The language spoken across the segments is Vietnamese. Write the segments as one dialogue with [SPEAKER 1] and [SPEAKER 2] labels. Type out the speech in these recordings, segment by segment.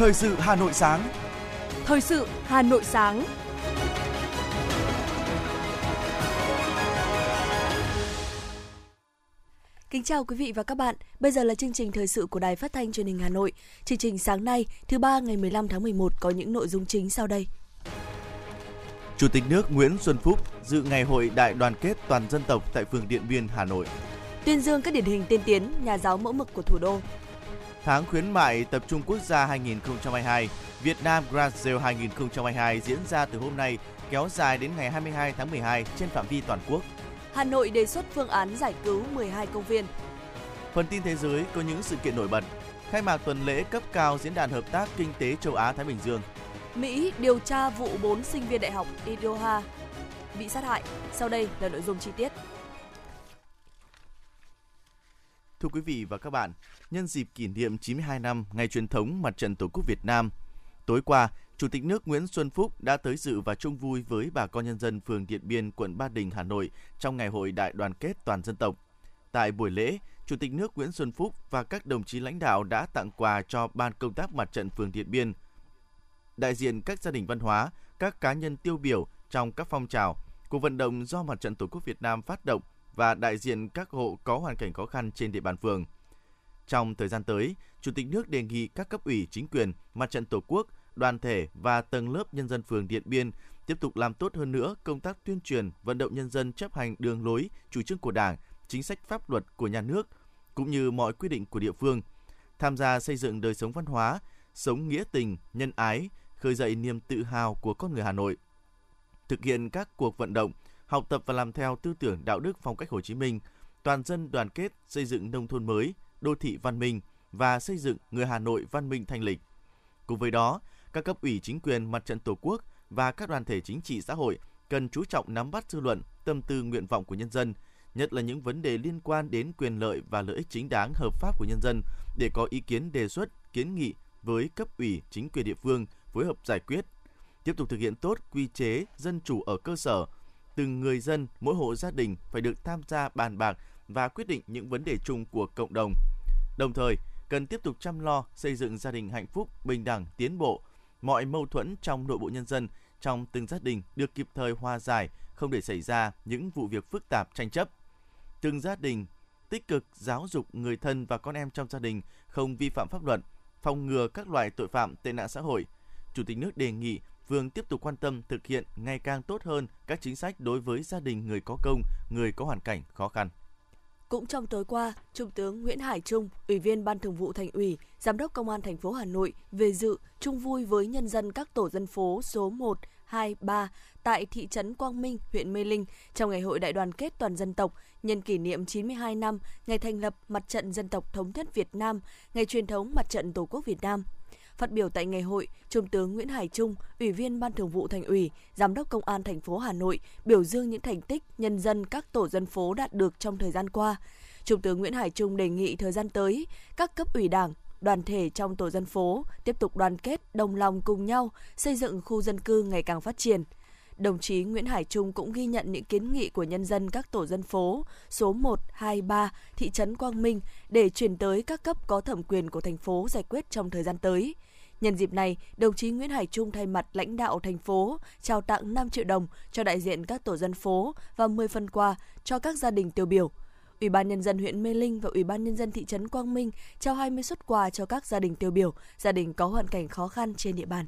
[SPEAKER 1] Thời sự Hà Nội sáng.
[SPEAKER 2] Thời sự Hà Nội sáng. Kính chào quý vị và các bạn. Bây giờ là chương trình thời sự của Đài Phát thanh Truyền hình Hà Nội. Chương trình sáng nay, thứ ba ngày 15 tháng 11 có những nội dung chính sau đây.
[SPEAKER 1] Chủ tịch nước Nguyễn Xuân Phúc dự ngày hội đại đoàn kết toàn dân tộc tại phường Điện Biên, Hà Nội.
[SPEAKER 2] Tuyên dương các điển hình tiên tiến, nhà giáo mẫu mực của thủ đô.
[SPEAKER 1] Tháng khuyến mại tập trung quốc gia 2022, Việt Nam Grand Sale 2022 diễn ra từ hôm nay, kéo dài đến ngày 22 tháng 12 trên phạm vi toàn quốc.
[SPEAKER 2] Hà Nội đề xuất phương án giải cứu 12 công viên.
[SPEAKER 1] Phần tin thế giới có những sự kiện nổi bật. Khai mạc tuần lễ cấp cao diễn đàn hợp tác kinh tế châu Á Thái Bình Dương.
[SPEAKER 2] Mỹ điều tra vụ 4 sinh viên đại học Idaho bị sát hại. Sau đây là nội dung chi tiết.
[SPEAKER 1] Thưa quý vị và các bạn, nhân dịp kỷ niệm 92 năm ngày truyền thống Mặt trận Tổ quốc Việt Nam, tối qua, Chủ tịch nước Nguyễn Xuân Phúc đã tới dự và chung vui với bà con nhân dân phường Điện Biên, quận Ba Đình, Hà Nội trong ngày hội đại đoàn kết toàn dân tộc. Tại buổi lễ, Chủ tịch nước Nguyễn Xuân Phúc và các đồng chí lãnh đạo đã tặng quà cho Ban công tác Mặt trận phường Điện Biên, đại diện các gia đình văn hóa, các cá nhân tiêu biểu trong các phong trào, cuộc vận động do Mặt trận Tổ quốc Việt Nam phát động và đại diện các hộ có hoàn cảnh khó khăn trên địa bàn phường. Trong thời gian tới, Chủ tịch nước đề nghị các cấp ủy chính quyền, Mặt trận Tổ quốc, đoàn thể và tầng lớp nhân dân phường Điện Biên tiếp tục làm tốt hơn nữa công tác tuyên truyền, vận động nhân dân chấp hành đường lối, chủ trương của Đảng, chính sách pháp luật của nhà nước cũng như mọi quy định của địa phương, tham gia xây dựng đời sống văn hóa, sống nghĩa tình, nhân ái, khơi dậy niềm tự hào của con người Hà Nội. Thực hiện các cuộc vận động, học tập và làm theo tư tưởng đạo đức phong cách Hồ Chí Minh, toàn dân đoàn kết xây dựng nông thôn mới, đô thị văn minh và xây dựng người Hà Nội văn minh thanh lịch. Cùng với đó, các cấp ủy chính quyền mặt trận Tổ quốc và các đoàn thể chính trị xã hội cần chú trọng nắm bắt dư luận, tâm tư nguyện vọng của nhân dân, nhất là những vấn đề liên quan đến quyền lợi và lợi ích chính đáng hợp pháp của nhân dân để có ý kiến đề xuất, kiến nghị với cấp ủy chính quyền địa phương phối hợp giải quyết. Tiếp tục thực hiện tốt quy chế dân chủ ở cơ sở, từng người dân, mỗi hộ gia đình phải được tham gia bàn bạc và quyết định những vấn đề chung của cộng đồng. Đồng thời, cần tiếp tục chăm lo xây dựng gia đình hạnh phúc, bình đẳng, tiến bộ. Mọi mâu thuẫn trong nội bộ nhân dân, trong từng gia đình được kịp thời hòa giải, không để xảy ra những vụ việc phức tạp tranh chấp. Từng gia đình tích cực giáo dục người thân và con em trong gia đình không vi phạm pháp luật, phòng ngừa các loại tội phạm tệ nạn xã hội. Chủ tịch nước đề nghị phường tiếp tục quan tâm thực hiện ngày càng tốt hơn các chính sách đối với gia đình người có công, người có hoàn cảnh khó khăn.
[SPEAKER 2] Cũng trong tối qua, Trung tướng Nguyễn Hải Trung, Ủy viên Ban Thường vụ Thành ủy, Giám đốc Công an thành phố Hà Nội về dự chung vui với nhân dân các tổ dân phố số 1, 2, 3 tại thị trấn Quang Minh, huyện Mê Linh trong ngày hội đại đoàn kết toàn dân tộc nhân kỷ niệm 92 năm ngày thành lập Mặt trận Dân tộc Thống nhất Việt Nam, ngày truyền thống Mặt trận Tổ quốc Việt Nam – Phát biểu tại ngày hội, Trung tướng Nguyễn Hải Trung, Ủy viên Ban Thường vụ Thành ủy, Giám đốc Công an thành phố Hà Nội biểu dương những thành tích nhân dân các tổ dân phố đạt được trong thời gian qua. Trung tướng Nguyễn Hải Trung đề nghị thời gian tới, các cấp ủy Đảng, đoàn thể trong tổ dân phố tiếp tục đoàn kết, đồng lòng cùng nhau xây dựng khu dân cư ngày càng phát triển. Đồng chí Nguyễn Hải Trung cũng ghi nhận những kiến nghị của nhân dân các tổ dân phố số 1, 2, 3 thị trấn Quang Minh để chuyển tới các cấp có thẩm quyền của thành phố giải quyết trong thời gian tới. Nhân dịp này, đồng chí Nguyễn Hải Trung thay mặt lãnh đạo thành phố trao tặng 5 triệu đồng cho đại diện các tổ dân phố và 10 phần quà cho các gia đình tiêu biểu. Ủy ban nhân dân huyện Mê Linh và Ủy ban nhân dân thị trấn Quang Minh trao 20 suất quà cho các gia đình tiêu biểu, gia đình có hoàn cảnh khó khăn trên địa bàn.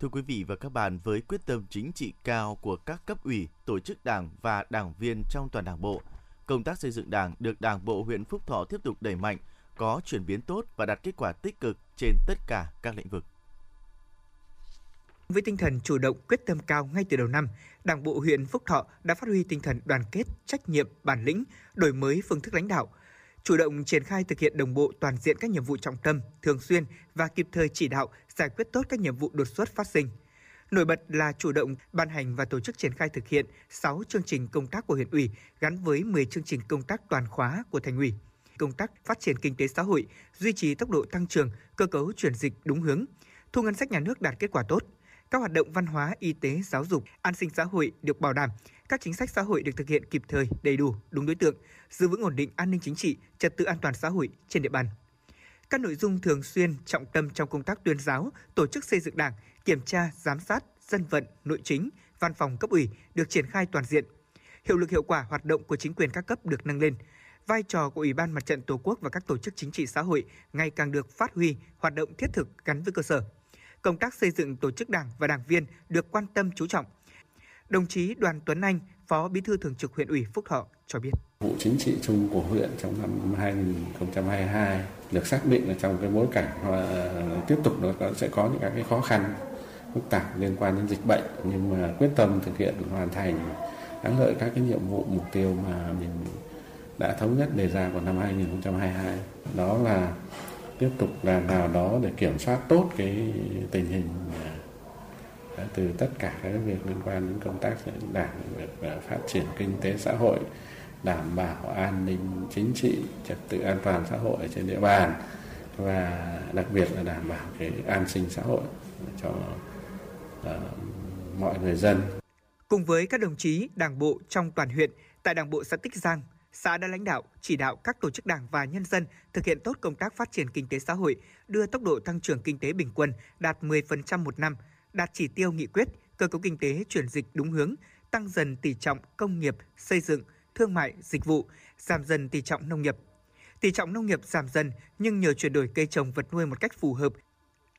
[SPEAKER 1] Thưa quý vị và các bạn, với quyết tâm chính trị cao của các cấp ủy, tổ chức đảng và đảng viên trong toàn đảng bộ, công tác xây dựng đảng được Đảng bộ huyện Phúc Thọ tiếp tục đẩy mạnh, có chuyển biến tốt và đạt kết quả tích cực trên tất cả các lĩnh vực.
[SPEAKER 3] Với tinh thần chủ động, quyết tâm cao ngay từ đầu năm, Đảng bộ huyện Phúc Thọ đã phát huy tinh thần đoàn kết, trách nhiệm, bản lĩnh, đổi mới phương thức lãnh đạo, chủ động triển khai thực hiện đồng bộ toàn diện các nhiệm vụ trọng tâm, thường xuyên và kịp thời chỉ đạo giải quyết tốt các nhiệm vụ đột xuất phát sinh. Nổi bật là chủ động ban hành và tổ chức triển khai thực hiện 6 chương trình công tác của huyện ủy gắn với 10 chương trình công tác toàn khóa của thành ủy công tác phát triển kinh tế xã hội, duy trì tốc độ tăng trưởng, cơ cấu chuyển dịch đúng hướng, thu ngân sách nhà nước đạt kết quả tốt. Các hoạt động văn hóa, y tế, giáo dục, an sinh xã hội được bảo đảm, các chính sách xã hội được thực hiện kịp thời, đầy đủ, đúng đối tượng, giữ vững ổn định an ninh chính trị, trật tự an toàn xã hội trên địa bàn. Các nội dung thường xuyên trọng tâm trong công tác tuyên giáo, tổ chức xây dựng Đảng, kiểm tra, giám sát, dân vận, nội chính, văn phòng cấp ủy được triển khai toàn diện. Hiệu lực hiệu quả hoạt động của chính quyền các cấp được nâng lên. Vai trò của Ủy ban Mặt trận Tổ quốc và các tổ chức chính trị xã hội ngày càng được phát huy, hoạt động thiết thực gắn với cơ sở. Công tác xây dựng tổ chức đảng và đảng viên được quan tâm chú trọng. Đồng chí Đoàn Tuấn Anh, Phó Bí thư Thường trực huyện ủy Phúc Thọ cho biết.
[SPEAKER 4] Vụ chính trị chung của huyện trong năm 2022 được xác định là trong cái bối cảnh ờ, tiếp tục nó sẽ có những cái khó khăn phức tạp liên quan đến dịch bệnh nhưng mà quyết tâm thực hiện hoàn thành thắng lợi các cái nhiệm vụ mục tiêu mà mình đã thống nhất đề ra của năm 2022 đó là tiếp tục làm nào đó để kiểm soát tốt cái tình hình à, từ tất cả các việc liên quan đến công tác đảng việc à, phát triển kinh tế xã hội đảm bảo an ninh chính trị trật tự an toàn xã hội trên địa bàn và đặc biệt là đảm bảo cái an sinh xã hội cho uh, mọi người dân.
[SPEAKER 3] Cùng với các đồng chí đảng bộ trong toàn huyện, tại đảng bộ xã Tích Giang, xã đã lãnh đạo, chỉ đạo các tổ chức đảng và nhân dân thực hiện tốt công tác phát triển kinh tế xã hội, đưa tốc độ tăng trưởng kinh tế bình quân đạt 10% một năm, đạt chỉ tiêu nghị quyết, cơ cấu kinh tế chuyển dịch đúng hướng, tăng dần tỷ trọng công nghiệp, xây dựng, thương mại, dịch vụ, giảm dần tỷ trọng nông nghiệp. Tỷ trọng nông nghiệp giảm dần nhưng nhờ chuyển đổi cây trồng vật nuôi một cách phù hợp,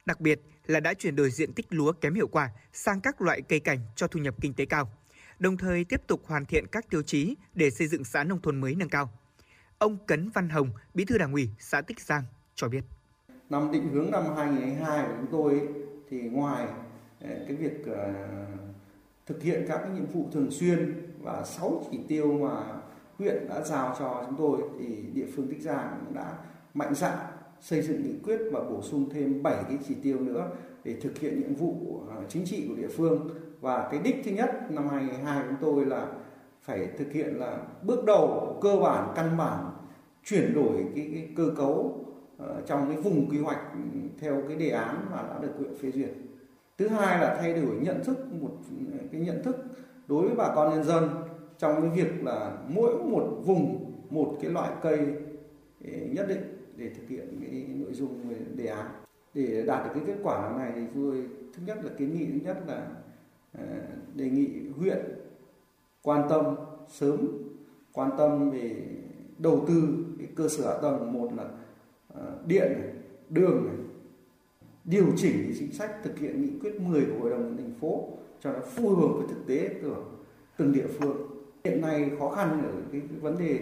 [SPEAKER 3] đặc biệt là đã chuyển đổi diện tích lúa kém hiệu quả sang các loại cây cảnh cho thu nhập kinh tế cao đồng thời tiếp tục hoàn thiện các tiêu chí để xây dựng xã nông thôn mới nâng cao. Ông Cấn Văn Hồng, Bí thư Đảng ủy xã Tích Giang cho biết.
[SPEAKER 5] Năm định hướng năm 2022 của chúng tôi thì ngoài ờ, cái việc ờ, thực hiện các cái nhiệm vụ thường xuyên và 6 chỉ tiêu mà huyện đã giao cho chúng tôi thì địa phương Tích Giang cũng đã mạnh dạn xây dựng nghị quyết và bổ sung thêm 7 cái chỉ tiêu nữa để thực hiện nhiệm vụ ờ, chính trị của địa phương và cái đích thứ nhất năm 2022 chúng tôi là phải thực hiện là bước đầu cơ bản căn bản chuyển đổi cái, cái cơ cấu uh, trong cái vùng quy hoạch theo cái đề án mà đã được huyện phê duyệt. Thứ hai là thay đổi nhận thức một cái nhận thức đối với bà con nhân dân trong cái việc là mỗi một vùng một cái loại cây ờ, nhất định để thực hiện cái nội dung về đề án. Để đạt được cái kết quả này thì tôi thứ nhất là kiến nghị thứ nhất là Ờ, đề nghị huyện quan tâm sớm quan tâm về đầu tư cái cơ sở hạ tầng một là ờ, điện đường điều chỉnh chính sách thực hiện nghị quyết 10 của hội đồng thành phố cho nó phù hợp với thực tế của từng địa phương. Hiện nay khó khăn ở cái, cái vấn đề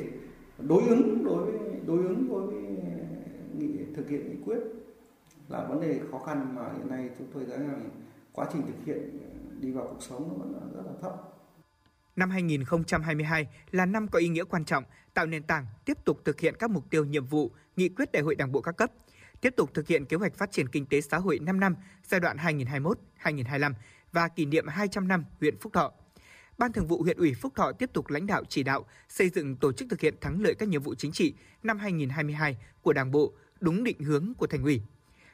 [SPEAKER 5] đối ứng đối với đối ứng đối với nghị thực hiện nghị quyết là vấn đề khó khăn mà hiện nay chúng tôi thấy rằng quá trình thực hiện đi vào cuộc sống nó vẫn rất là thấp.
[SPEAKER 3] Năm 2022 là năm có ý nghĩa quan trọng, tạo nền tảng tiếp tục thực hiện các mục tiêu nhiệm vụ, nghị quyết đại hội Đảng bộ các cấp, tiếp tục thực hiện kế hoạch phát triển kinh tế xã hội 5 năm giai đoạn 2021-2025 và kỷ niệm 200 năm huyện Phúc Thọ. Ban Thường vụ huyện ủy Phúc Thọ tiếp tục lãnh đạo chỉ đạo xây dựng tổ chức thực hiện thắng lợi các nhiệm vụ chính trị năm 2022 của Đảng bộ, đúng định hướng của thành ủy,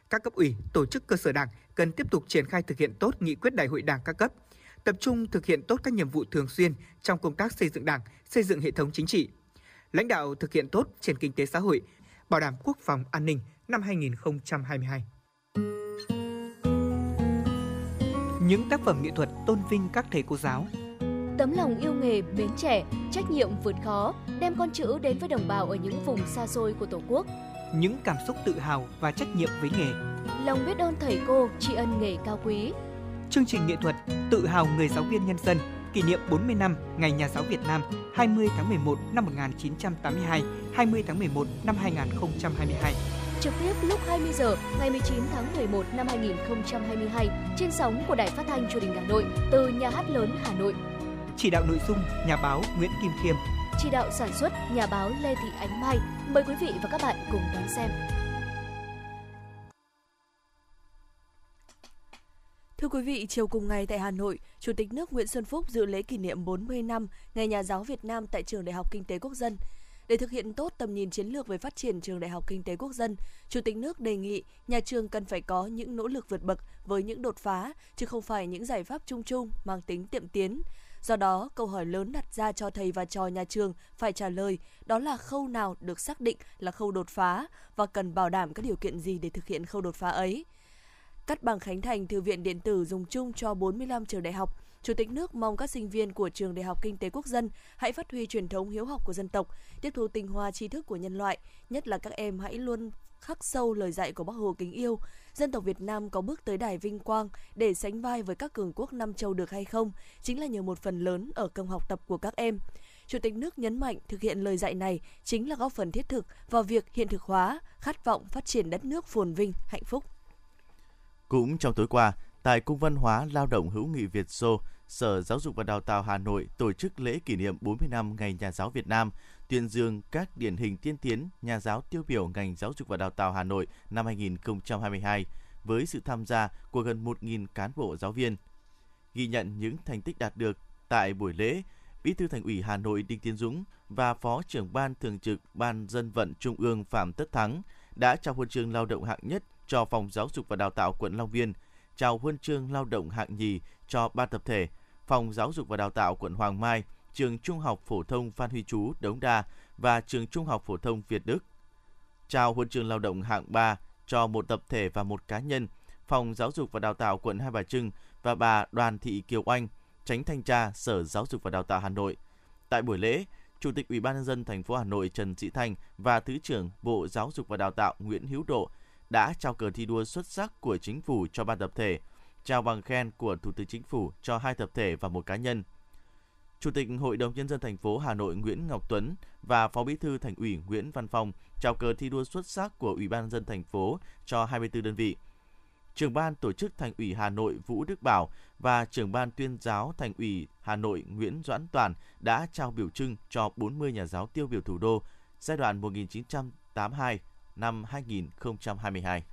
[SPEAKER 3] các cấp ủy, tổ chức cơ sở Đảng cần tiếp tục triển khai thực hiện tốt nghị quyết đại hội Đảng các cấp, tập trung thực hiện tốt các nhiệm vụ thường xuyên trong công tác xây dựng Đảng, xây dựng hệ thống chính trị. Lãnh đạo thực hiện tốt trên kinh tế xã hội, bảo đảm quốc phòng an ninh năm 2022. Những tác phẩm nghệ thuật tôn vinh các thầy cô giáo,
[SPEAKER 6] tấm lòng yêu nghề, mến trẻ, trách nhiệm vượt khó, đem con chữ đến với đồng bào ở những vùng xa xôi của Tổ quốc
[SPEAKER 3] những cảm xúc tự hào và trách nhiệm với nghề.
[SPEAKER 6] Lòng biết ơn thầy cô, tri ân nghề cao quý.
[SPEAKER 3] Chương trình nghệ thuật Tự hào người giáo viên nhân dân kỷ niệm 40 năm Ngày Nhà giáo Việt Nam 20 tháng 11 năm 1982, 20 tháng 11 năm 2022.
[SPEAKER 6] Trực tiếp lúc 20 giờ ngày 19 tháng 11 năm 2022 trên sóng của Đài Phát thanh Truyền hình Hà Nội từ Nhà hát lớn Hà Nội.
[SPEAKER 3] Chỉ đạo nội dung nhà báo Nguyễn Kim Khiêm.
[SPEAKER 6] Chỉ đạo sản xuất nhà báo Lê Thị Ánh Mai Mời quý vị và các bạn cùng đón xem.
[SPEAKER 2] Thưa quý vị, chiều cùng ngày tại Hà Nội, Chủ tịch nước Nguyễn Xuân Phúc dự lễ kỷ niệm 40 năm Ngày Nhà giáo Việt Nam tại Trường Đại học Kinh tế Quốc dân. Để thực hiện tốt tầm nhìn chiến lược về phát triển Trường Đại học Kinh tế Quốc dân, Chủ tịch nước đề nghị nhà trường cần phải có những nỗ lực vượt bậc với những đột phá, chứ không phải những giải pháp chung chung mang tính tiệm tiến Do đó, câu hỏi lớn đặt ra cho thầy và trò nhà trường phải trả lời đó là khâu nào được xác định là khâu đột phá và cần bảo đảm các điều kiện gì để thực hiện khâu đột phá ấy. Cắt bằng khánh thành thư viện điện tử dùng chung cho 45 trường đại học, Chủ tịch nước mong các sinh viên của Trường Đại học Kinh tế Quốc dân hãy phát huy truyền thống hiếu học của dân tộc, tiếp thu tinh hoa tri thức của nhân loại, nhất là các em hãy luôn khắc sâu lời dạy của Bác Hồ kính yêu. Dân tộc Việt Nam có bước tới đài vinh quang để sánh vai với các cường quốc năm châu được hay không, chính là nhờ một phần lớn ở công học tập của các em. Chủ tịch nước nhấn mạnh thực hiện lời dạy này chính là góp phần thiết thực vào việc hiện thực hóa khát vọng phát triển đất nước phồn vinh, hạnh phúc.
[SPEAKER 1] Cũng trong tối qua, tại Cung văn hóa Lao động hữu nghị Việt Xô, Sở Giáo dục và Đào tạo Hà Nội tổ chức lễ kỷ niệm 40 năm Ngày Nhà giáo Việt Nam, tuyên dương các điển hình tiên tiến nhà giáo tiêu biểu ngành giáo dục và đào tạo Hà Nội năm 2022 với sự tham gia của gần 1.000 cán bộ giáo viên. Ghi nhận những thành tích đạt được tại buổi lễ, Bí thư Thành ủy Hà Nội Đinh Tiến Dũng và Phó trưởng Ban Thường trực Ban Dân vận Trung ương Phạm Tất Thắng đã trao huân chương lao động hạng nhất cho Phòng Giáo dục và Đào tạo quận Long Biên, trao huân chương lao động hạng nhì cho ba tập thể, Phòng Giáo dục và Đào tạo quận Hoàng Mai, Trường Trung học phổ thông Phan Huy Chú Đống Đa và Trường Trung học phổ thông Việt Đức. Trao huân chương lao động hạng 3 cho một tập thể và một cá nhân, Phòng Giáo dục và Đào tạo quận Hai Bà Trưng và bà Đoàn Thị Kiều Oanh, Tránh Thanh tra Sở Giáo dục và Đào tạo Hà Nội. Tại buổi lễ, Chủ tịch Ủy ban nhân dân thành phố Hà Nội Trần Sĩ Thanh và Thứ trưởng Bộ Giáo dục và Đào tạo Nguyễn Hữu Độ đã trao cờ thi đua xuất sắc của chính phủ cho ba tập thể, trao bằng khen của Thủ tướng Chính phủ cho hai tập thể và một cá nhân. Chủ tịch Hội đồng nhân dân thành phố Hà Nội Nguyễn Ngọc Tuấn và Phó Bí thư Thành ủy Nguyễn Văn Phong trao cờ thi đua xuất sắc của Ủy ban nhân dân thành phố cho 24 đơn vị. Trưởng ban tổ chức Thành ủy Hà Nội Vũ Đức Bảo và trưởng ban tuyên giáo Thành ủy Hà Nội Nguyễn Doãn Toàn đã trao biểu trưng cho 40 nhà giáo tiêu biểu thủ đô giai đoạn 1982 năm 2022.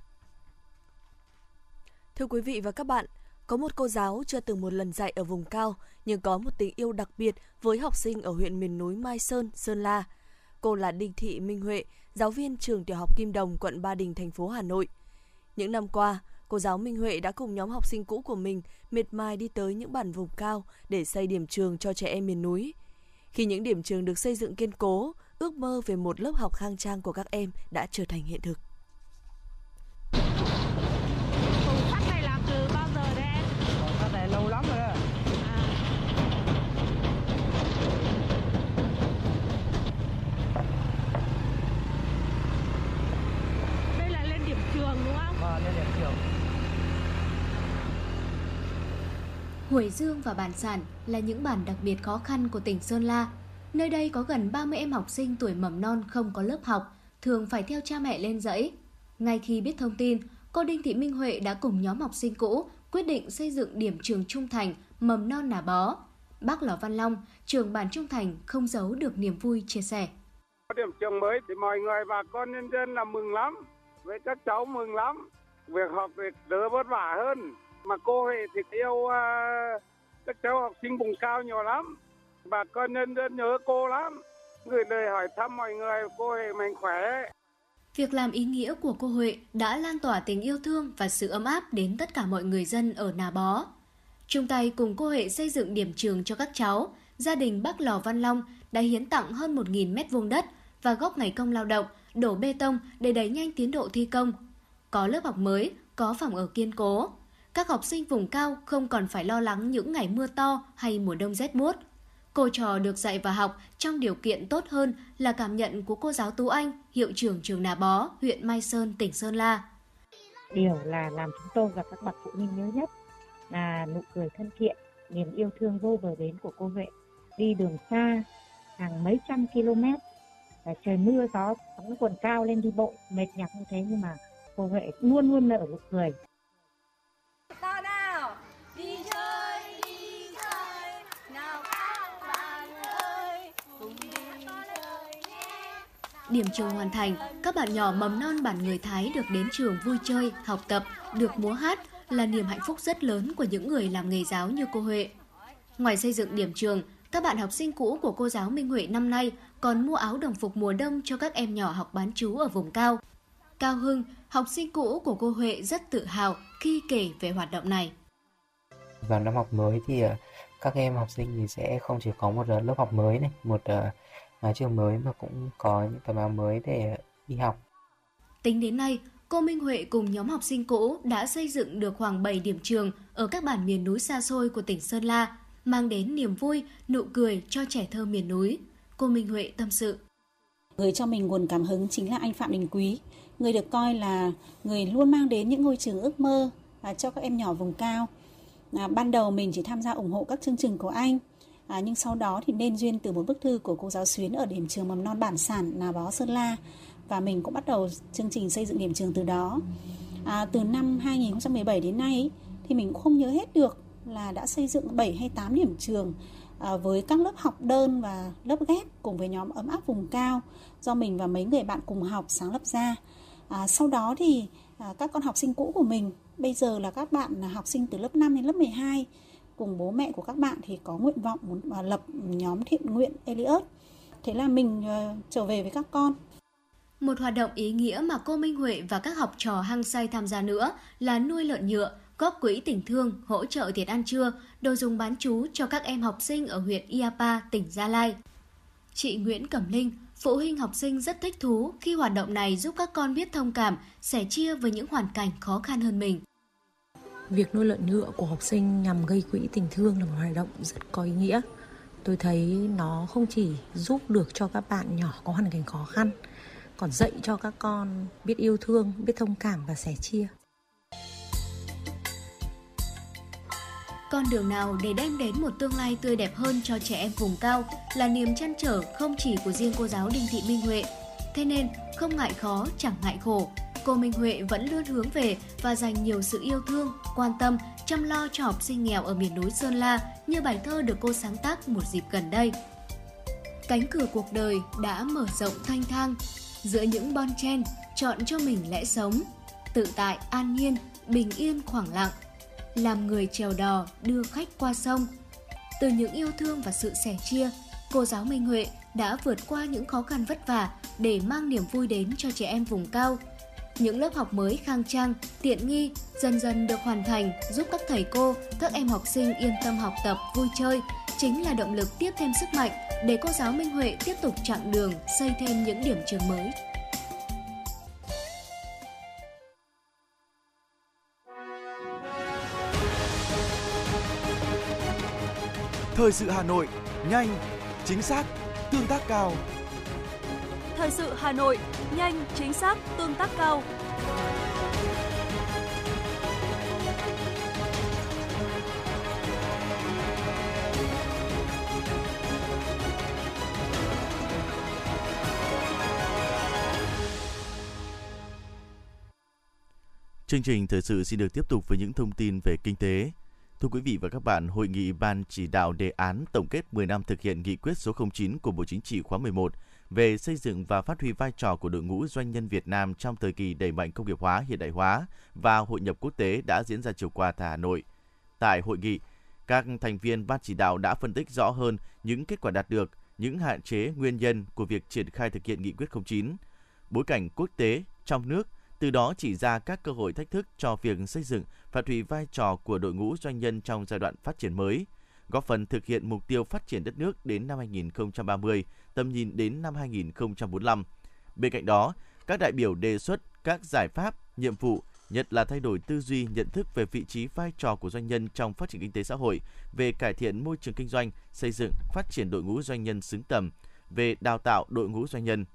[SPEAKER 2] Thưa quý vị và các bạn, có một cô giáo chưa từng một lần dạy ở vùng cao nhưng có một tình yêu đặc biệt với học sinh ở huyện miền núi Mai Sơn, Sơn La. Cô là Đinh Thị Minh Huệ, giáo viên trường tiểu học Kim Đồng, quận Ba Đình, thành phố Hà Nội. Những năm qua, cô giáo Minh Huệ đã cùng nhóm học sinh cũ của mình miệt mài đi tới những bản vùng cao để xây điểm trường cho trẻ em miền núi. Khi những điểm trường được xây dựng kiên cố, ước mơ về một lớp học khang trang của các em đã trở thành hiện thực.
[SPEAKER 6] Huệ Dương và Bản Sản là những bản đặc biệt khó khăn của tỉnh Sơn La. Nơi đây có gần 30 em học sinh tuổi mầm non không có lớp học, thường phải theo cha mẹ lên dãy. Ngay khi biết thông tin, cô Đinh Thị Minh Huệ đã cùng nhóm học sinh cũ quyết định xây dựng điểm trường Trung Thành mầm non nà bó. Bác Lò Văn Long, trường bản Trung Thành không giấu được niềm vui chia sẻ.
[SPEAKER 7] Có điểm trường mới thì mọi người bà con nhân dân là mừng lắm, với các cháu mừng lắm. Việc học việc đỡ vất vả hơn, mà cô Huệ thì yêu uh, à, các cháu học sinh vùng cao nhiều lắm bà con nhân dân nhớ cô lắm gửi lời hỏi thăm mọi người cô Huệ mạnh khỏe
[SPEAKER 6] Việc làm ý nghĩa của cô Huệ đã lan tỏa tình yêu thương và sự ấm áp đến tất cả mọi người dân ở Nà Bó. Chung tay cùng cô Huệ xây dựng điểm trường cho các cháu, gia đình bác Lò Văn Long đã hiến tặng hơn 1.000 mét vuông đất và góp ngày công lao động, đổ bê tông để đẩy nhanh tiến độ thi công. Có lớp học mới, có phòng ở kiên cố, các học sinh vùng cao không còn phải lo lắng những ngày mưa to hay mùa đông rét buốt. Cô trò được dạy và học trong điều kiện tốt hơn là cảm nhận của cô giáo Tú Anh, hiệu trưởng trường Nà Bó, huyện Mai Sơn, tỉnh Sơn La.
[SPEAKER 8] Điều là làm chúng tôi và các bậc phụ huynh nhớ nhất là nụ cười thân thiện, niềm yêu thương vô bờ bến của cô Huệ. Đi đường xa, hàng mấy trăm km, và trời mưa gió, sóng quần cao lên đi bộ, mệt nhọc như thế nhưng mà cô Huệ luôn luôn nở nụ cười.
[SPEAKER 6] Điểm trường hoàn thành, các bạn nhỏ mầm non bản người Thái được đến trường vui chơi, học tập, được múa hát là niềm hạnh phúc rất lớn của những người làm nghề giáo như cô Huệ. Ngoài xây dựng điểm trường, các bạn học sinh cũ của cô giáo Minh Huệ năm nay còn mua áo đồng phục mùa đông cho các em nhỏ học bán trú ở vùng cao. Cao Hưng, học sinh cũ của cô Huệ rất tự hào khi kể về hoạt động này.
[SPEAKER 9] Vào năm học mới thì ờ, các em học sinh thì sẽ không chỉ có một ờ, lớp học mới này, một ờ, uh, trường mới mà cũng có những tấm áo mới để đi học.
[SPEAKER 6] Tính đến nay, cô Minh Huệ cùng nhóm học sinh cũ đã xây dựng được khoảng 7 điểm trường ở các bản miền núi xa xôi của tỉnh Sơn La, mang đến niềm vui, nụ cười cho trẻ thơ miền núi. Cô Minh Huệ tâm sự.
[SPEAKER 10] Người cho mình nguồn cảm hứng chính là anh Phạm Đình Quý, người được coi là người luôn mang đến những ngôi trường ước mơ à, cho các em nhỏ vùng cao. À, ban đầu mình chỉ tham gia ủng hộ các chương trình của anh, à, nhưng sau đó thì nên duyên từ một bức thư của cô giáo Xuyến ở điểm trường mầm non bản sản Nà Bó Sơn La và mình cũng bắt đầu chương trình xây dựng điểm trường từ đó. À, từ năm 2017 đến nay thì mình cũng không nhớ hết được là đã xây dựng 7 hay 8 điểm trường à, với các lớp học đơn và lớp ghép cùng với nhóm ấm áp vùng cao do mình và mấy người bạn cùng học sáng lập ra. À, sau đó thì à, các con học sinh cũ của mình bây giờ là các bạn học sinh từ lớp 5 đến lớp 12 cùng bố mẹ của các bạn thì có nguyện vọng muốn à, lập nhóm thiện nguyện Eliot. Thế là mình uh, trở về với các con.
[SPEAKER 6] Một hoạt động ý nghĩa mà cô Minh Huệ và các học trò hăng say tham gia nữa là nuôi lợn nhựa, góp quỹ tình thương, hỗ trợ tiền ăn trưa, đồ dùng bán chú cho các em học sinh ở huyện Iapa, tỉnh Gia Lai. Chị Nguyễn Cẩm Linh, phụ huynh học sinh rất thích thú khi hoạt động này giúp các con biết thông cảm, sẻ chia với những hoàn cảnh khó khăn hơn mình.
[SPEAKER 11] Việc nuôi lợn nhựa của học sinh nhằm gây quỹ tình thương là một hoạt động rất có ý nghĩa. Tôi thấy nó không chỉ giúp được cho các bạn nhỏ có hoàn cảnh khó khăn, còn dạy cho các con biết yêu thương, biết thông cảm và sẻ chia.
[SPEAKER 6] Con đường nào để đem đến một tương lai tươi đẹp hơn cho trẻ em vùng cao là niềm chăn trở không chỉ của riêng cô giáo Đinh Thị Minh Huệ. Thế nên, không ngại khó, chẳng ngại khổ, cô Minh Huệ vẫn luôn hướng về và dành nhiều sự yêu thương, quan tâm, chăm lo cho học sinh nghèo ở miền núi Sơn La như bài thơ được cô sáng tác một dịp gần đây. Cánh cửa cuộc đời đã mở rộng thanh thang, giữa những bon chen chọn cho mình lẽ sống, tự tại an nhiên, bình yên khoảng lặng – làm người chèo đò đưa khách qua sông. Từ những yêu thương và sự sẻ chia, cô giáo Minh Huệ đã vượt qua những khó khăn vất vả để mang niềm vui đến cho trẻ em vùng cao. Những lớp học mới khang trang, tiện nghi dần dần được hoàn thành giúp các thầy cô, các em học sinh yên tâm học tập, vui chơi, chính là động lực tiếp thêm sức mạnh để cô giáo Minh Huệ tiếp tục chặng đường xây thêm những điểm trường mới
[SPEAKER 1] Thời sự Hà Nội, nhanh, chính xác, tương tác cao.
[SPEAKER 2] Thời sự Hà Nội, nhanh, chính xác, tương tác cao.
[SPEAKER 1] Chương trình thời sự xin được tiếp tục với những thông tin về kinh tế. Thưa quý vị và các bạn, hội nghị Ban chỉ đạo đề án tổng kết 10 năm thực hiện nghị quyết số 09 của Bộ Chính trị khóa 11 về xây dựng và phát huy vai trò của đội ngũ doanh nhân Việt Nam trong thời kỳ đẩy mạnh công nghiệp hóa, hiện đại hóa và hội nhập quốc tế đã diễn ra chiều qua tại Hà Nội. Tại hội nghị, các thành viên ban chỉ đạo đã phân tích rõ hơn những kết quả đạt được, những hạn chế, nguyên nhân của việc triển khai thực hiện nghị quyết 09, bối cảnh quốc tế, trong nước từ đó chỉ ra các cơ hội thách thức cho việc xây dựng, phát huy vai trò của đội ngũ doanh nhân trong giai đoạn phát triển mới, góp phần thực hiện mục tiêu phát triển đất nước đến năm 2030, tầm nhìn đến năm 2045. Bên cạnh đó, các đại biểu đề xuất các giải pháp, nhiệm vụ, nhất là thay đổi tư duy, nhận thức về vị trí vai trò của doanh nhân trong phát triển kinh tế xã hội, về cải thiện môi trường kinh doanh, xây dựng, phát triển đội ngũ doanh nhân xứng tầm, về đào tạo đội ngũ doanh nhân.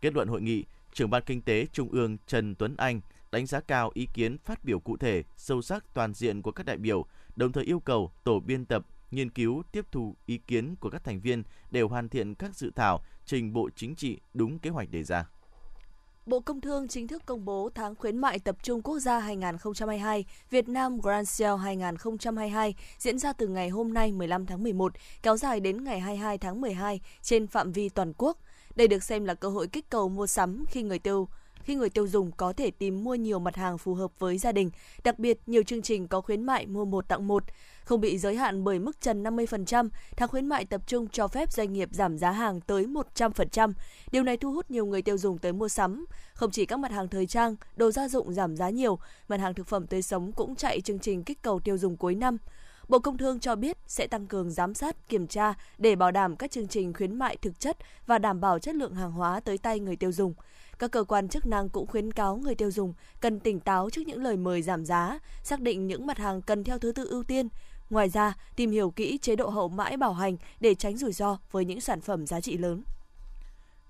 [SPEAKER 1] Kết luận hội nghị, trưởng ban kinh tế Trung ương Trần Tuấn Anh đánh giá cao ý kiến phát biểu cụ thể, sâu sắc toàn diện của các đại biểu, đồng thời yêu cầu tổ biên tập nghiên cứu tiếp thu ý kiến của các thành viên để hoàn thiện các dự thảo trình Bộ Chính trị đúng kế hoạch đề ra.
[SPEAKER 2] Bộ Công Thương chính thức công bố tháng khuyến mại tập trung quốc gia 2022 Việt Nam Grand Sale 2022 diễn ra từ ngày hôm nay 15 tháng 11, kéo dài đến ngày 22 tháng 12 trên phạm vi toàn quốc – đây được xem là cơ hội kích cầu mua sắm khi người tiêu khi người tiêu dùng có thể tìm mua nhiều mặt hàng phù hợp với gia đình. Đặc biệt, nhiều chương trình có khuyến mại mua một tặng một, không bị giới hạn bởi mức trần 50%, tháng khuyến mại tập trung cho phép doanh nghiệp giảm giá hàng tới 100%. Điều này thu hút nhiều người tiêu dùng tới mua sắm. Không chỉ các mặt hàng thời trang, đồ gia dụng giảm giá nhiều, mặt hàng thực phẩm tươi sống cũng chạy chương trình kích cầu tiêu dùng cuối năm. Bộ Công Thương cho biết sẽ tăng cường giám sát, kiểm tra để bảo đảm các chương trình khuyến mại thực chất và đảm bảo chất lượng hàng hóa tới tay người tiêu dùng. Các cơ quan chức năng cũng khuyến cáo người tiêu dùng cần tỉnh táo trước những lời mời giảm giá, xác định những mặt hàng cần theo thứ tự ưu tiên. Ngoài ra, tìm hiểu kỹ chế độ hậu mãi bảo hành để tránh rủi ro với những sản phẩm giá trị lớn.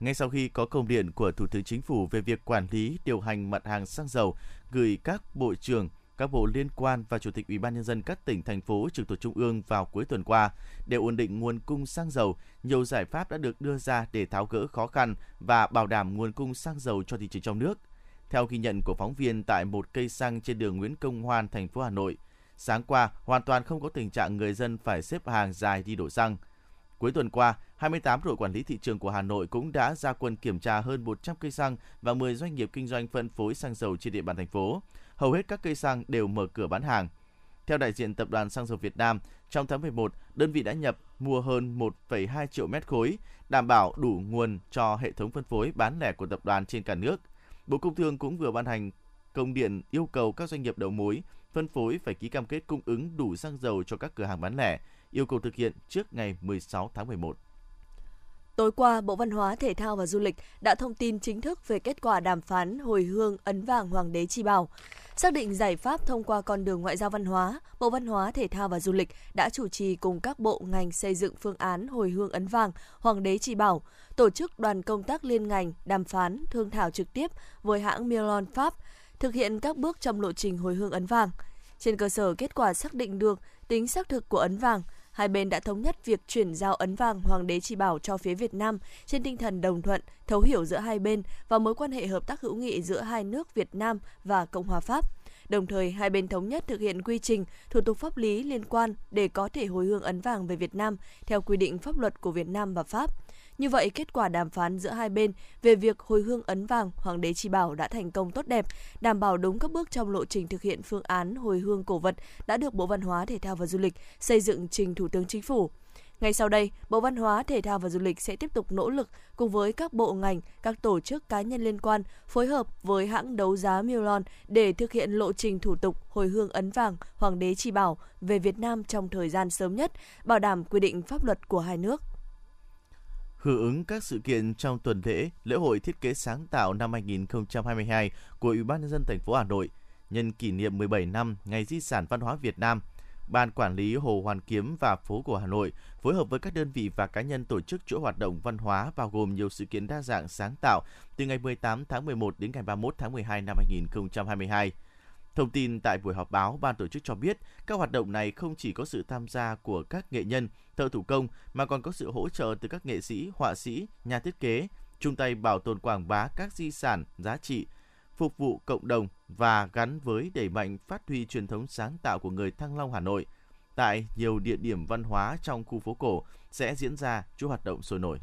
[SPEAKER 1] Ngay sau khi có công điện của Thủ tướng Chính phủ về việc quản lý điều hành mặt hàng xăng dầu gửi các bộ trưởng, các bộ liên quan và chủ tịch Ủy ban nhân dân các tỉnh thành phố trực thuộc trung ương vào cuối tuần qua để ổn định nguồn cung xăng dầu, nhiều giải pháp đã được đưa ra để tháo gỡ khó khăn và bảo đảm nguồn cung xăng dầu cho thị trường trong nước. Theo ghi nhận của phóng viên tại một cây xăng trên đường Nguyễn Công Hoan, thành phố Hà Nội, sáng qua hoàn toàn không có tình trạng người dân phải xếp hàng dài đi đổ xăng. Cuối tuần qua, 28 đội quản lý thị trường của Hà Nội cũng đã ra quân kiểm tra hơn 100 cây xăng và 10 doanh nghiệp kinh doanh phân phối xăng dầu trên địa bàn thành phố. Hầu hết các cây xăng đều mở cửa bán hàng. Theo đại diện Tập đoàn Xăng dầu Việt Nam, trong tháng 11, đơn vị đã nhập mua hơn 1,2 triệu mét khối, đảm bảo đủ nguồn cho hệ thống phân phối bán lẻ của tập đoàn trên cả nước. Bộ Công Thương cũng vừa ban hành công điện yêu cầu các doanh nghiệp đầu mối, phân phối phải ký cam kết cung ứng đủ xăng dầu cho các cửa hàng bán lẻ, yêu cầu thực hiện trước ngày 16 tháng 11.
[SPEAKER 2] Tối qua, Bộ Văn hóa, Thể thao và Du lịch đã thông tin chính thức về kết quả đàm phán hồi hương ấn vàng Hoàng đế Chi Bảo. Xác định giải pháp thông qua con đường ngoại giao văn hóa, Bộ Văn hóa, Thể thao và Du lịch đã chủ trì cùng các bộ ngành xây dựng phương án hồi hương ấn vàng Hoàng đế Chi Bảo, tổ chức đoàn công tác liên ngành đàm phán, thương thảo trực tiếp với hãng Milan Pháp, thực hiện các bước trong lộ trình hồi hương ấn vàng. Trên cơ sở kết quả xác định được tính xác thực của ấn vàng, hai bên đã thống nhất việc chuyển giao ấn vàng Hoàng đế Chi Bảo cho phía Việt Nam trên tinh thần đồng thuận, thấu hiểu giữa hai bên và mối quan hệ hợp tác hữu nghị giữa hai nước Việt Nam và Cộng hòa Pháp. Đồng thời, hai bên thống nhất thực hiện quy trình, thủ tục pháp lý liên quan để có thể hồi hương ấn vàng về Việt Nam theo quy định pháp luật của Việt Nam và Pháp. Như vậy, kết quả đàm phán giữa hai bên về việc hồi hương ấn vàng Hoàng đế Chi Bảo đã thành công tốt đẹp, đảm bảo đúng các bước trong lộ trình thực hiện phương án hồi hương cổ vật đã được Bộ Văn hóa, Thể thao và Du lịch xây dựng trình Thủ tướng Chính phủ. Ngay sau đây, Bộ Văn hóa, Thể thao và Du lịch sẽ tiếp tục nỗ lực cùng với các bộ ngành, các tổ chức cá nhân liên quan phối hợp với hãng đấu giá Milon để thực hiện lộ trình thủ tục hồi hương ấn vàng Hoàng đế Chi Bảo về Việt Nam trong thời gian sớm nhất, bảo đảm quy định pháp luật của hai nước
[SPEAKER 1] hưởng ứng các sự kiện trong tuần lễ lễ hội thiết kế sáng tạo năm 2022 của Ủy ban nhân dân thành phố Hà Nội nhân kỷ niệm 17 năm Ngày Di sản văn hóa Việt Nam. Ban quản lý Hồ Hoàn Kiếm và phố cổ Hà Nội phối hợp với các đơn vị và cá nhân tổ chức chuỗi hoạt động văn hóa bao gồm nhiều sự kiện đa dạng sáng tạo từ ngày 18 tháng 11 đến ngày 31 tháng 12 năm 2022. Thông tin tại buổi họp báo, ban tổ chức cho biết các hoạt động này không chỉ có sự tham gia của các nghệ nhân, thợ thủ công mà còn có sự hỗ trợ từ các nghệ sĩ, họa sĩ, nhà thiết kế, chung tay bảo tồn quảng bá các di sản, giá trị, phục vụ cộng đồng và gắn với đẩy mạnh phát huy truyền thống sáng tạo của người Thăng Long Hà Nội. Tại nhiều địa điểm văn hóa trong khu phố cổ sẽ diễn ra chuỗi hoạt động sôi nổi.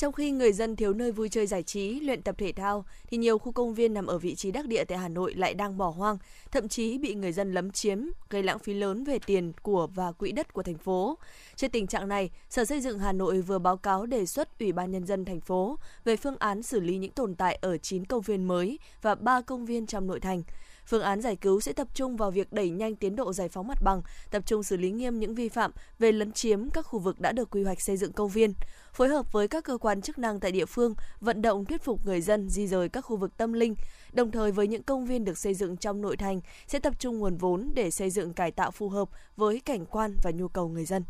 [SPEAKER 2] Trong khi người dân thiếu nơi vui chơi giải trí, luyện tập thể thao, thì nhiều khu công viên nằm ở vị trí đắc địa tại Hà Nội lại đang bỏ hoang, thậm chí bị người dân lấn chiếm, gây lãng phí lớn về tiền của và quỹ đất của thành phố. Trên tình trạng này, Sở Xây dựng Hà Nội vừa báo cáo đề xuất Ủy ban Nhân dân thành phố về phương án xử lý những tồn tại ở 9 công viên mới và 3 công viên trong nội thành. Phương án giải cứu sẽ tập trung vào việc đẩy nhanh tiến độ giải phóng mặt bằng, tập trung xử lý nghiêm những vi phạm về lấn chiếm các khu vực đã được quy hoạch xây dựng công viên, phối hợp với các cơ quan chức năng tại địa phương vận động thuyết phục người dân di rời các khu vực tâm linh, đồng thời với những công viên được xây dựng trong nội thành sẽ tập trung nguồn vốn để xây dựng cải tạo phù hợp với cảnh quan và nhu cầu người dân.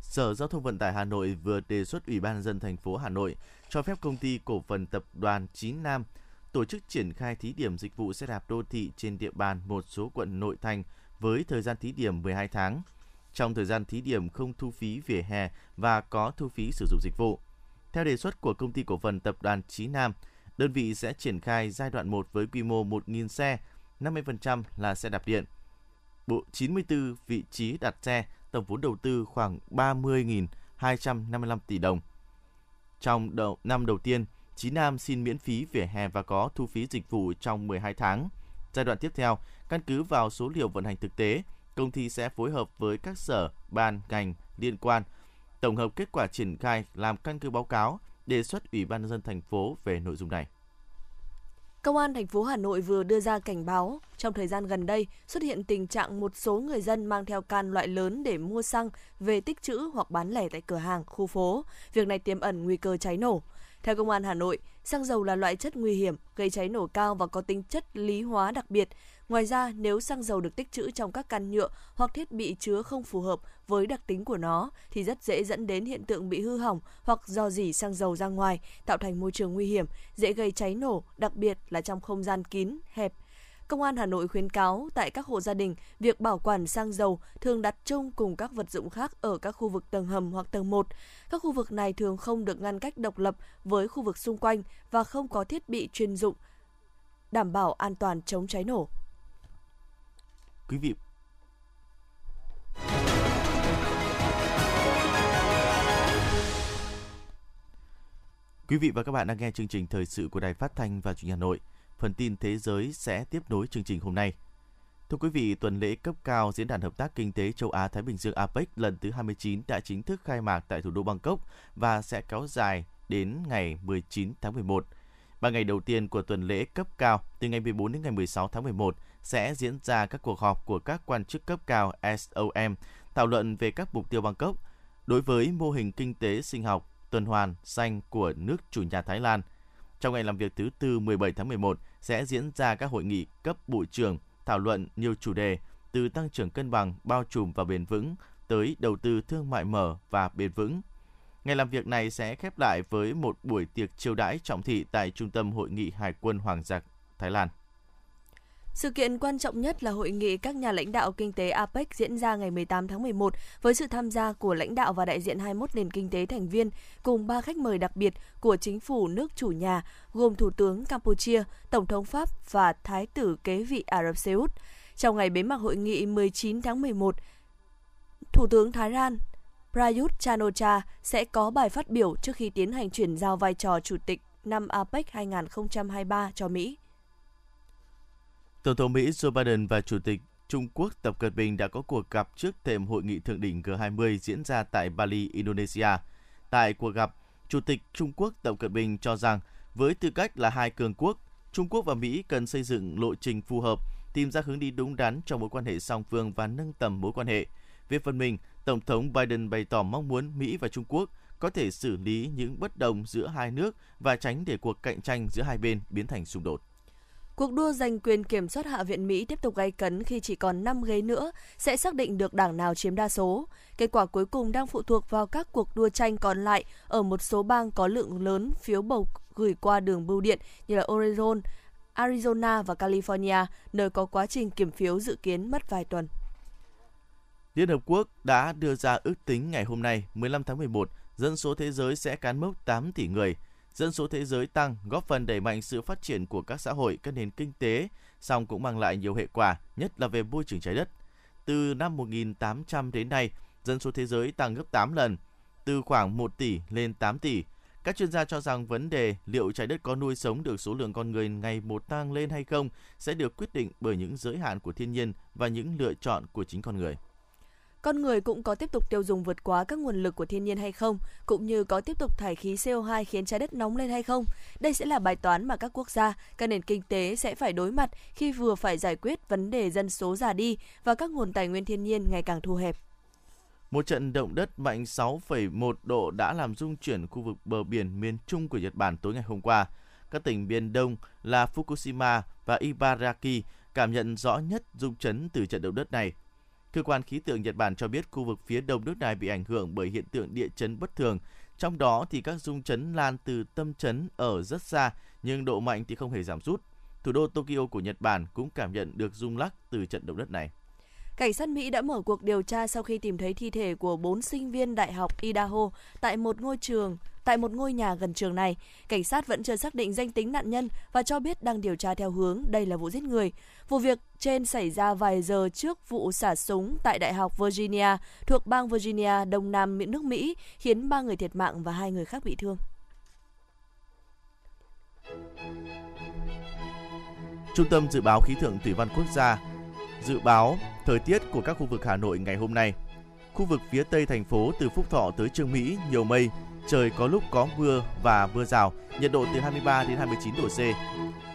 [SPEAKER 1] Sở Giao thông Vận tải Hà Nội vừa đề xuất Ủy ban dân thành phố Hà Nội cho phép công ty cổ phần tập đoàn Chín Nam tổ chức triển khai thí điểm dịch vụ xe đạp đô thị trên địa bàn một số quận nội thành với thời gian thí điểm 12 tháng. Trong thời gian thí điểm không thu phí vỉa hè và có thu phí sử dụng dịch vụ. Theo đề xuất của công ty cổ phần tập đoàn Chí Nam, đơn vị sẽ triển khai giai đoạn 1 với quy mô 1.000 xe, 50% là xe đạp điện. Bộ 94 vị trí đặt xe, tổng vốn đầu tư khoảng 30.255 tỷ đồng. Trong đầu, năm đầu tiên, Chí Nam xin miễn phí vỉa hè và có thu phí dịch vụ trong 12 tháng. Giai đoạn tiếp theo, căn cứ vào số liệu vận hành thực tế, công ty sẽ phối hợp với các sở, ban, ngành liên quan, tổng hợp kết quả triển khai làm căn cứ báo cáo, đề xuất Ủy ban nhân dân thành phố về nội dung này.
[SPEAKER 2] Công an thành phố Hà Nội vừa đưa ra cảnh báo trong thời gian gần đây xuất hiện tình trạng một số người dân mang theo can loại lớn để mua xăng về tích trữ hoặc bán lẻ tại cửa hàng, khu phố. Việc này tiềm ẩn nguy cơ cháy nổ. Theo Công an Hà Nội, xăng dầu là loại chất nguy hiểm, gây cháy nổ cao và có tính chất lý hóa đặc biệt. Ngoài ra, nếu xăng dầu được tích trữ trong các can nhựa hoặc thiết bị chứa không phù hợp với đặc tính của nó thì rất dễ dẫn đến hiện tượng bị hư hỏng hoặc do dỉ xăng dầu ra ngoài, tạo thành môi trường nguy hiểm, dễ gây cháy nổ, đặc biệt là trong không gian kín, hẹp. Công an Hà Nội khuyến cáo tại các hộ gia đình, việc bảo quản xăng dầu thường đặt chung cùng các vật dụng khác ở các khu vực tầng hầm hoặc tầng 1. Các khu vực này thường không được ngăn cách độc lập với khu vực xung quanh và không có thiết bị chuyên dụng đảm bảo an toàn chống cháy nổ.
[SPEAKER 1] Quý vị Quý vị và các bạn đang nghe chương trình thời sự của Đài Phát thanh và Truyền hình Hà Nội. Phần tin thế giới sẽ tiếp nối chương trình hôm nay. Thưa quý vị, tuần lễ cấp cao Diễn đàn Hợp tác Kinh tế Châu Á-Thái Bình Dương APEC lần thứ 29 đã chính thức khai mạc tại thủ đô Bangkok và sẽ kéo dài đến ngày 19 tháng 11. Ba ngày đầu tiên của tuần lễ cấp cao từ ngày 14 đến ngày 16 tháng 11 sẽ diễn ra các cuộc họp của các quan chức cấp cao SOM thảo luận về các mục tiêu Bangkok đối với mô hình kinh tế sinh học tuần hoàn xanh của nước chủ nhà Thái Lan. Trong ngày làm việc thứ tư 17 tháng 11 sẽ diễn ra các hội nghị cấp bộ trưởng thảo luận nhiều chủ đề từ tăng trưởng cân bằng, bao trùm và bền vững tới đầu tư thương mại mở và bền vững. Ngày làm việc này sẽ khép lại với một buổi tiệc chiêu đãi trọng thị tại Trung tâm Hội nghị Hải quân Hoàng gia Thái Lan.
[SPEAKER 2] Sự kiện quan trọng nhất là hội nghị các nhà lãnh đạo kinh tế APEC diễn ra ngày 18 tháng 11 với sự tham gia của lãnh đạo và đại diện 21 nền kinh tế thành viên cùng ba khách mời đặc biệt của chính phủ nước chủ nhà gồm Thủ tướng Campuchia, Tổng thống Pháp và Thái tử kế vị Ả Rập Xê Út. Trong ngày bế mạc hội nghị 19 tháng 11, Thủ tướng Thái Lan Prayut Chanocha sẽ có bài phát biểu trước khi tiến hành chuyển giao vai trò chủ tịch năm APEC 2023 cho Mỹ.
[SPEAKER 1] Tổng thống Mỹ Joe Biden và Chủ tịch Trung Quốc Tập Cận Bình đã có cuộc gặp trước thềm hội nghị thượng đỉnh G20 diễn ra tại Bali, Indonesia. Tại cuộc gặp, Chủ tịch Trung Quốc Tập Cận Bình cho rằng với tư cách là hai cường quốc, Trung Quốc và Mỹ cần xây dựng lộ trình phù hợp, tìm ra hướng đi đúng đắn trong mối quan hệ song phương và nâng tầm mối quan hệ. Về phần mình, Tổng thống Biden bày tỏ mong muốn Mỹ và Trung Quốc có thể xử lý những bất đồng giữa hai nước và tránh để cuộc cạnh tranh giữa hai bên biến thành xung đột.
[SPEAKER 2] Cuộc đua giành quyền kiểm soát Hạ viện Mỹ tiếp tục gay cấn khi chỉ còn 5 ghế nữa sẽ xác định được đảng nào chiếm đa số. Kết quả cuối cùng đang phụ thuộc vào các cuộc đua tranh còn lại ở một số bang có lượng lớn phiếu bầu gửi qua đường bưu điện như là Oregon, Arizona và California, nơi có quá trình kiểm phiếu dự kiến mất vài tuần.
[SPEAKER 1] Liên Hợp Quốc đã đưa ra ước tính ngày hôm nay, 15 tháng 11, dân số thế giới sẽ cán mốc 8 tỷ người – dân số thế giới tăng góp phần đẩy mạnh sự phát triển của các xã hội, các nền kinh tế, song cũng mang lại nhiều hệ quả, nhất là về môi trường trái đất. Từ năm 1800 đến nay, dân số thế giới tăng gấp 8 lần, từ khoảng 1 tỷ lên 8 tỷ. Các chuyên gia cho rằng vấn đề liệu trái đất có nuôi sống được số lượng con người ngày một tăng lên hay không sẽ được quyết định bởi những giới hạn của thiên nhiên và những lựa chọn của chính con người
[SPEAKER 2] con người cũng có tiếp tục tiêu dùng vượt quá các nguồn lực của thiên nhiên hay không, cũng như có tiếp tục thải khí CO2 khiến trái đất nóng lên hay không. Đây sẽ là bài toán mà các quốc gia, các nền kinh tế sẽ phải đối mặt khi vừa phải giải quyết vấn đề dân số già đi và các nguồn tài nguyên thiên nhiên ngày càng thu hẹp.
[SPEAKER 1] Một trận động đất mạnh 6,1 độ đã làm rung chuyển khu vực bờ biển miền Trung của Nhật Bản tối ngày hôm qua. Các tỉnh miền Đông là Fukushima và Ibaraki cảm nhận rõ nhất rung chấn từ trận động đất này. Cơ quan khí tượng Nhật Bản cho biết khu vực phía đông nước này bị ảnh hưởng bởi hiện tượng địa chấn bất thường. Trong đó thì các rung chấn lan từ tâm chấn ở rất xa, nhưng độ mạnh thì không hề giảm rút. Thủ đô Tokyo của Nhật Bản cũng cảm nhận được rung lắc từ trận động đất này.
[SPEAKER 2] Cảnh sát Mỹ đã mở cuộc điều tra sau khi tìm thấy thi thể của bốn sinh viên đại học Idaho tại một ngôi trường tại một ngôi nhà gần trường này. Cảnh sát vẫn chưa xác định danh tính nạn nhân và cho biết đang điều tra theo hướng đây là vụ giết người. Vụ việc trên xảy ra vài giờ trước vụ xả súng tại Đại học Virginia thuộc bang Virginia, đông nam nước Mỹ, khiến ba người thiệt mạng và hai người khác bị thương.
[SPEAKER 1] Trung tâm Dự báo Khí tượng Thủy văn Quốc gia dự báo thời tiết của các khu vực Hà Nội ngày hôm nay. Khu vực phía Tây thành phố từ Phúc Thọ tới Trương Mỹ nhiều mây, trời có lúc có mưa và mưa rào, nhiệt độ từ 23 đến 29 độ C.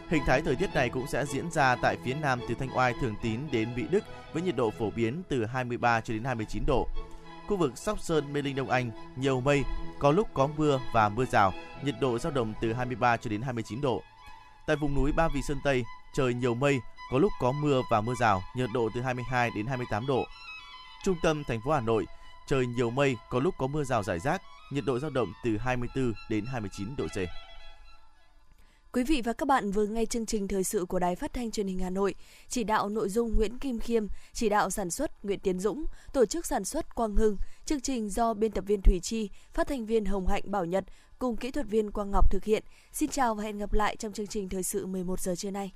[SPEAKER 1] Hình thái thời tiết này cũng sẽ diễn ra tại phía nam từ Thanh Oai, Thường Tín đến Mỹ Đức với nhiệt độ phổ biến từ 23 cho đến 29 độ. Khu vực Sóc Sơn, Mê Linh, Đông Anh nhiều mây, có lúc có mưa và mưa rào, nhiệt độ dao động từ 23 cho đến 29 độ. Tại vùng núi Ba Vì Sơn Tây, trời nhiều mây, có lúc có mưa và mưa rào, nhiệt độ từ 22 đến 28 độ. Trung tâm thành phố Hà Nội, trời nhiều mây, có lúc có mưa rào rải rác, nhiệt độ dao động từ 24 đến 29 độ C.
[SPEAKER 2] Quý vị và các bạn vừa nghe chương trình thời sự của Đài Phát thanh Truyền hình Hà Nội, chỉ đạo nội dung Nguyễn Kim Khiêm, chỉ đạo sản xuất Nguyễn Tiến Dũng, tổ chức sản xuất Quang Hưng, chương trình do biên tập viên Thủy Chi, phát thanh viên Hồng Hạnh Bảo Nhật cùng kỹ thuật viên Quang Ngọc thực hiện. Xin chào và hẹn gặp lại trong chương trình thời sự 11 giờ trưa nay.